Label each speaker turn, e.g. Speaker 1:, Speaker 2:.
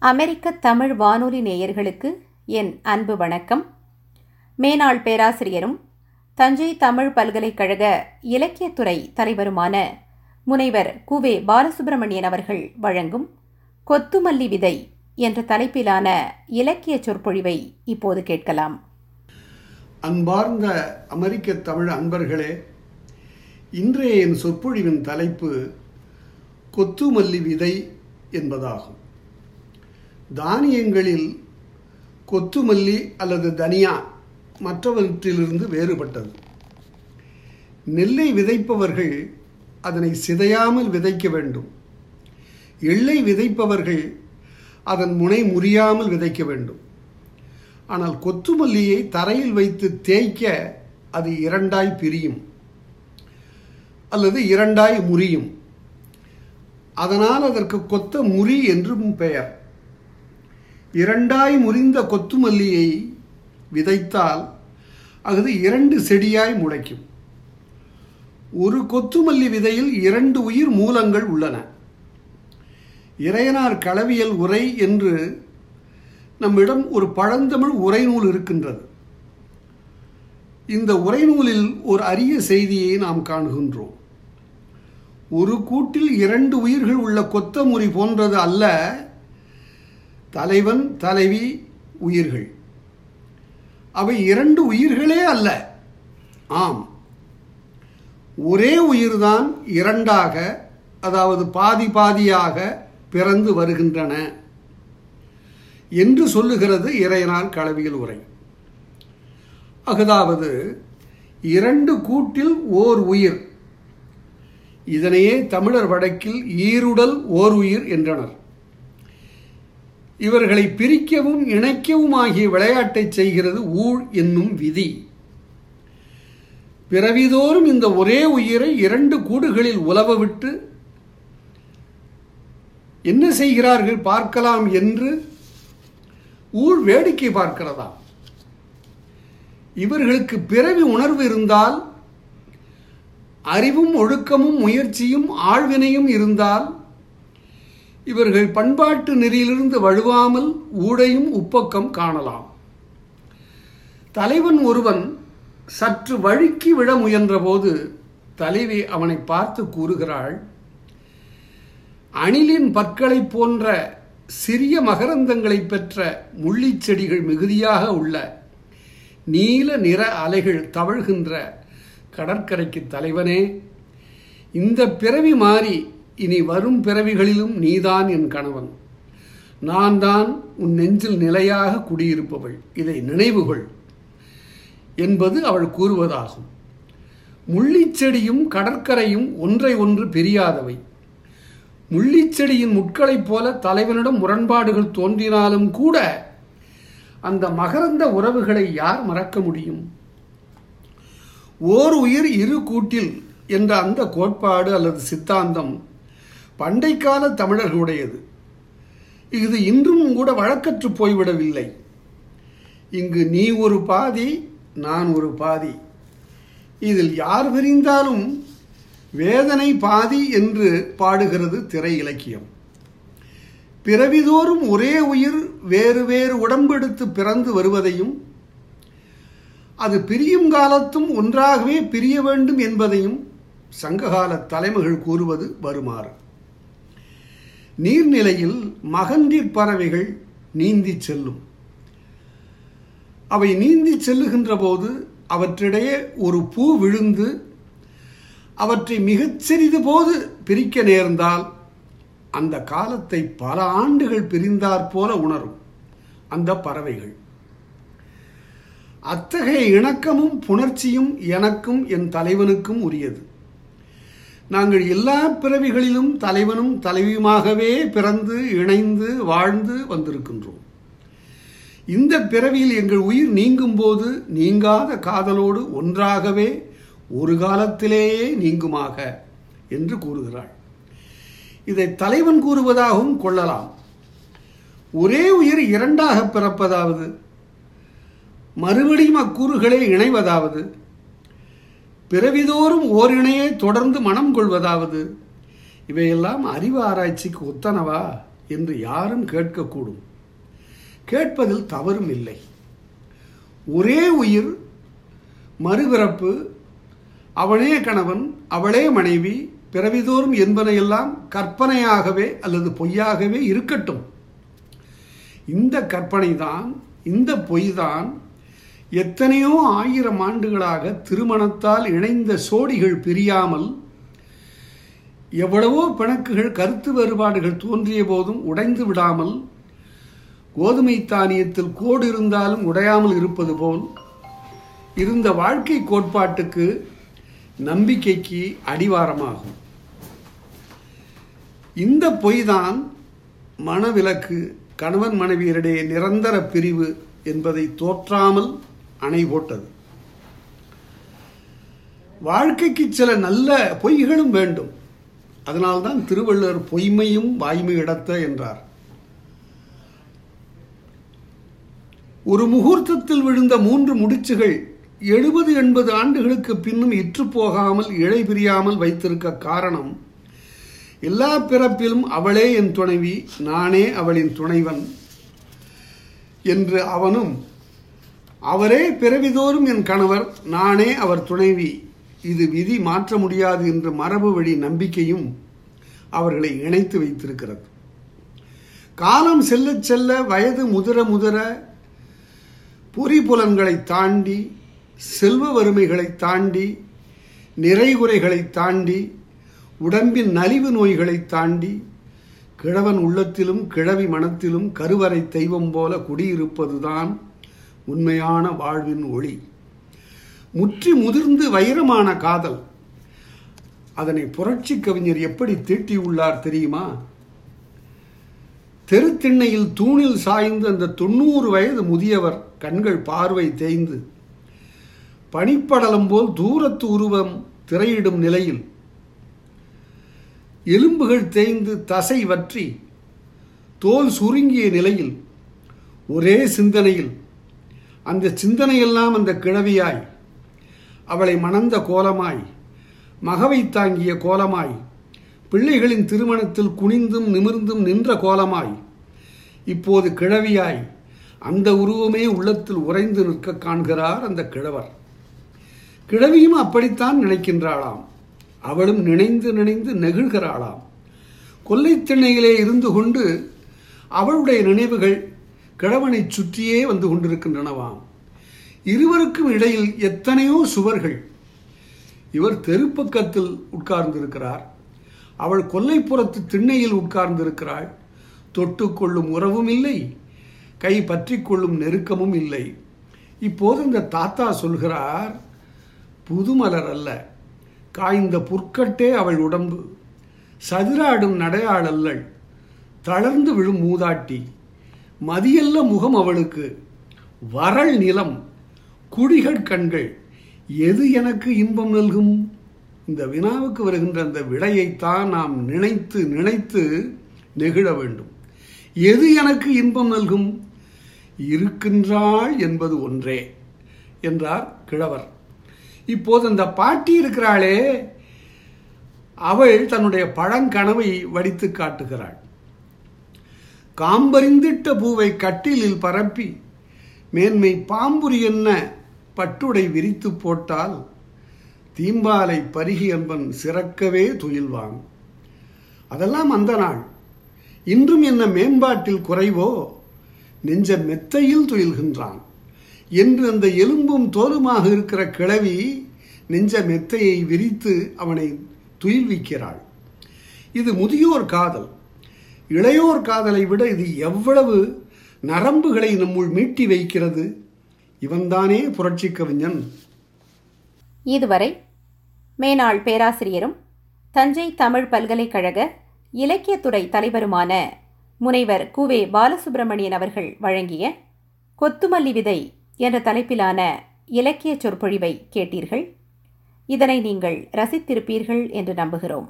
Speaker 1: அமெரிக்க தமிழ் வானொலி நேயர்களுக்கு என் அன்பு வணக்கம். மேனாள் பேராசிரியரும் தஞ்சை தமிழ் பல்கலைக்கழக இலக்கியத்துறை தலைவருமான முனைவர் குவே பாலசுப்பிரமணியன் அவர்கள் வழங்கும் கொத்துமல்லி விதை என்ற தலைப்பிலான இலக்கிய சொற்பொழிவை இப்போது கேட்கலாம்.
Speaker 2: அன்பார்ந்த அமெரிக்க தமிழ் அன்பர்களே இன்றைய என் சொற்பொழிவின் தலைப்பு கொத்துமல்லி விதை என்பதாகும். தானியங்களில் கொத்துமல்லி அல்லது தனியா மற்றவற்றிலிருந்து வேறுபட்டது. நெல்லை விதைப்பவர்கள் அதனை சிதையாமல் விதைக்க வேண்டும். எள்ளை விதைப்பவர்கள் அதன் முனை முறியாமல் விதைக்க வேண்டும். ஆனால் கொத்துமல்லியை தரையில் வைத்து தேய்க்க அது இரண்டாய் பிரியும். அல்லது இரண்டாய் முறியும். அதனால் அதற்கு கொத்த முறி என்றும் பெயர். இரண்டாய் முறிந்த கொத்துமல்லியை விதைத்தால் அது இரண்டு செடியாய் முளைக்கும். ஒரு கொத்துமல்லி விதையில் இரண்டு உயிர் மூலங்கள் உள்ளன. இறையனார் களவியல் உரை என்று நம்மிடம் ஒரு பழந்தமிழ் உரைநூல் இருக்கின்றது. இந்த உரைநூலில் ஒரு அரிய செய்தியை நாம் காணுகின்றோம். ஒரு கூட்டில் இரண்டு உயிர்கள் உள்ள கொத்தமுறி போன்றது அல்ல தலைவன் தலைவி உயிர்கள். அவை இரண்டு உயிர்களே அல்ல. ஆம். ஒரே உயிர்தான் இரண்டாக அதாவது பாதி பாதியாக பிறந்து வருகின்றன என்று சொல்லுகிறது இறையனார் களவியல் உரை. அதாவது இரண்டு கூட்டில் ஓர் உயிர். இதனையே தமிழர் வடக்கில் ஈருடல் ஓர் உயிர் என்றனர். இவர்களை பிரிக்கவும் இணைக்கவும் ஆகிய விளையாட்டை செய்கிறது ஊழ் என்னும் விதி. பிறவிதோறும் இந்த ஒரே உயிரை இரண்டு கூடுகளில் உலவ விட்டு என்ன செய்கிறார்கள் பார்க்கலாம் என்று ஊழ் வேடிக்கை பார்க்கிறதா? இவர்களுக்கு பிறவி உணர்வு இருந்தால் அறிவும் ஒழுக்கமும் முயற்சியும் ஆழ்வினையும் இருந்தால் இவர்கள் பண்பாட்டு நெறியிலிருந்து வழுவாமல் ஊடையும் உப்பக்கம் காணலாம். தலைவன் ஒருவன் சற்று வழுக்கி விட முயன்றபோது தலைவி அவனை பார்த்து கூறுகிறாள் அணிலின் பற்களைப் போன்ற சிறிய மகரந்தங்களை பெற்ற முள்ளிச் செடிகள் மிகுதியாக உள்ள நீல நிற அலைகள் தவழ்கின்ற கடற்கரைக்கு தலைவனே இந்த பிறவி மாறி இனி வரும் பிறவிகளிலும் நீதான் என் கணவன். நான் தான் உன் நெஞ்சில் நிலையாக குடியிருப்பவள். இதை நினைவுகொள். என்பது அவள் கூறுவதாகும். முள்ளிச்செடியும் கடற்கரையும் ஒன்றை ஒன்று பிரியாதவை. முள்ளிச்செடியின் முட்களைப் போல தலைவனிடம் முரண்பாடுகள் தோன்றினாலும் கூட அந்த மகரந்த உறவுகளை யார் மறக்க முடியும்? ஓர் உயிர் இரு கூட்டில் என்ற அந்த கோட்பாடு அல்லது சித்தாந்தம் பண்டைக்கால தமிழர்களுடையது. இது இன்றும் கூட வழக்கற்று போய்விடவில்லை. இங்கு நீ ஒரு பாதி நான் ஒரு பாதி. இதில் யார் விரிந்தாலும் வேதனை பாதி என்று பாடுகிறது திரை இலக்கியம். பிறவிதோறும் ஒரே உயிர் வேறு வேறு உடம்பெடுத்து பிறந்து வருவதையும் அது பிரியும் காலத்தும் ஒன்றாகவே பிரிய வேண்டும் என்பதையும் சங்ககால தலைமைகள் கூறுவது வருமாறு. நீர்நிலையில் மகந்தீர் பறவைகள் நீந்தி செல்லும். அவை நீந்தி செல்லுகின்ற போது அவற்றிடையே ஒரு பூ விழுந்து அவற்றை மிகச் சிறிது போது பிரிக்க நேர்ந்தால் அந்த காலத்தை பல ஆண்டுகள் பிரிந்தாற் போல உணரும் அந்த பறவைகள். அத்தகைய இணக்கமும் புணர்ச்சியும் எனக்கும் என் தலைவனுக்கும் உரியது. நாங்கள் எல்லா பிறவிகளிலும் தலைவனும் தலைவியுமாகவே பிறந்து இணைந்து வாழ்ந்து வந்திருக்கின்றோம். இந்த பிறவியில் எங்கள் உயிர் நீங்கும் போது நீங்காத காதலோடு ஒன்றாகவே ஒரு காலத்திலேயே நீங்குமாக என்று கூறுகிறாள். இதை தலைவன் கூறுவதாகவும் கொள்ளலாம். ஒரே உயிர் இரண்டாக பிறப்பதாவது மறுபடியும் அக்கூறுகளே இணைவதாவது பிறவிதோறும் ஓரிணையை தொடர்ந்து மனம் கொள்வதாவது? இவையெல்லாம் அறிவு ஆராய்ச்சிக்கு ஒத்தனவா என்று யாரும் கேட்கக்கூடும். கேட்பதில் தவறும் இல்லை. ஒரே உயிர் மறுபிறப்பு அவளே கணவன் அவளே மனைவி பிறவிதோறும் என்பனையெல்லாம் கற்பனையாகவே அல்லது பொய்யாகவே இருக்கட்டும். இந்த கற்பனை தான் இந்த பொய் தான் எத்தனையோ ஆயிரம் ஆண்டுகளாக திருமணத்தால் இணைந்த சோடிகள் பிரியாமல் எவ்வளவோ பிணக்குகள் கருத்து வேறுபாடுகள் தோன்றிய போதும் உடைந்து விடாமல் கோதுமை தானியத்தில் கோடு இருந்தாலும் உடையாமல் இருப்பது போல் இருந்த வாழ்க்கை கோட்பாட்டுக்கு நம்பிக்கைக்கு அடிவாரமாகும். இந்த பொய்தான் மனவிலக்கு கணவன் மனைவியரிடையே நிரந்தர பிரிவு என்பதை தோற்றாமல் அணை போட்டது வாழ்க்கைக்கு சில நல்ல பொய்களும் வேண்டும். அதனால்தான் திருவள்ளுவர் பொய்மையும் வாய்மை இடத்த என்றார். ஒரு முகூர்த்தத்தில் விழுந்த மூன்று முடிச்சுகள் எழுபது எண்பது ஆண்டுகளுக்கு பின்னும் இற்று போகாமல் இழை பிரியாமல் வைத்திருக்க காரணம் எல்லா பிறப்பிலும் அவளே என் துணைவி நானே அவளின் துணைவன் என்று அவனும் அவரே பிறவிதோறும் என் கணவர் நானே அவர் துணைவி. இது விதி மாற்ற முடியாது என்ற மரபு வழி நம்பிக்கையும் அவர்களை இணைத்து வைத்திருக்கிறது. காலம் செல்ல செல்ல வயது முதிர முதிர பொறிபுலன்களை தாண்டி செல்வ வறுமைகளை தாண்டி நிறைகுறைகளை தாண்டி உடம்பின் நலிவு நோய்களை தாண்டி கிழவன் உள்ளத்திலும் கிழவி மனத்திலும் கருவறை தெய்வம் போல குடியிருப்பதுதான் உண்மையான வாழ்வின் ஒளி. முற்றி முதிர்ந்து வைரமான காதல். அதனை புரட்சி கவிஞர் எப்படி தீட்டியுள்ளார் தெரியுமா? தெருத்திண்ணையில் தூணில் சாய்ந்து அந்த தொண்ணூறு வயது முதியவர் கண்கள் பார்வை தேய்ந்து பனிப்படலம் போல் தூரத்து உருவம் திரையிடும் நிலையில் எலும்புகள் தேய்ந்து தசை வற்றி தோல் சுருங்கிய நிலையில் ஒரே சிந்தனையில் அந்த சிந்தனையெல்லாம் அந்த கிழவியாய் அவளை மணந்த கோலமாய் மகவை தாங்கிய கோலமாய் பிள்ளைகளின் திருமணத்தில் குனிந்தும் நிமிர்ந்தும் நின்ற கோலமாய் இப்போது கிழவியாய் அந்த உருவமே உள்ளத்தில் உறைந்து நிற்க காண்கிறார் அந்த கிழவர். கிழவியும் அப்படித்தான் நினைக்கின்றாளாம். அவளும் நினைந்து நினைந்து நெகிழ்கிறாளாம். கொல்லைத்திண்ணையிலே இருந்து கொண்டு அவளுடைய நினைவுகள் கிழவனை சுற்றியே வந்து கொண்டிருக்கின்றனவாம். இருவருக்கும் இடையில் எத்தனையோ சுவர்கள். இவர் தெருப்பக்கத்தில் உட்கார்ந்திருக்கிறார். அவள் கொல்லைப்புறத்து திண்ணையில் உட்கார்ந்திருக்கிறாள். தொட்டுக்கொள்ளும் உறவும் இல்லை. கை பற்றி கொள்ளும் நெருக்கமும் இல்லை. இப்போது இந்த தாத்தா சொல்கிறார் புதுமலர் அல்ல. காய்ந்த புற்கட்டே அவள் உடம்பு. சதிராடும் நடையாளல்லள். தளர்ந்து விழும் மூதாட்டி. மதியல்ல முகம் அவளுக்கு. வரள் நிலம் குடிகள் கண்கள். எது எனக்கு இன்பம் நல்கும்? இந்த வினாவுக்கு வருகின்ற அந்த விடையைத்தான் நாம் நினைத்து நினைத்து நெகிழ வேண்டும். எது எனக்கு இன்பம் நல்கும்? இருக்கின்றாள் என்பது ஒன்றே என்றார் கிழவர். இப்போது அந்த பாட்டி இருக்கிறாளே அவள் தன்னுடைய பழங்கனவை வடித்து காட்டுகிறாள். காம்பறிந்திட்ட பூவை கட்டிலில் பரப்பி மேன்மை பாம்புரி என்ன பட்டுடை விரித்து போட்டால் தீம்பாலை பருகி என்பன் சிறக்கவே துயில்வான். அதெல்லாம் அந்த நாள். இன்றும் என்ன மேம்பாட்டில் குறைவோ? நெஞ்ச மெத்தையில் துயில்கின்றான். என்று அந்த எலும்பும் தோலுமாக இருக்கிற கிழவி நெஞ்ச மெத்தையை விரித்து அவனை துயில்விக்கிறாள். இது முதியோர் காதல். இளையோர் காதலை விட இது எவ்வளவு நரம்புகளை நம்முள் மீட்டி வைக்கிறது? இவன்தானே புரட்சி கவிஞன்.
Speaker 1: இதுவரை மேனாள் பேராசிரியரும் தஞ்சை தமிழ் பல்கலைக்கழக இலக்கியத்துறை தலைவருமான முனைவர் குவே பாலசுப்பிரமணியன் அவர்கள் வழங்கிய கொத்துமல்லி விதை என்ற தலைப்பிலான இலக்கிய சொற்பொழிவை கேட்டீர்கள். இதனை நீங்கள் ரசித்திருப்பீர்கள் என்று நம்புகிறோம்.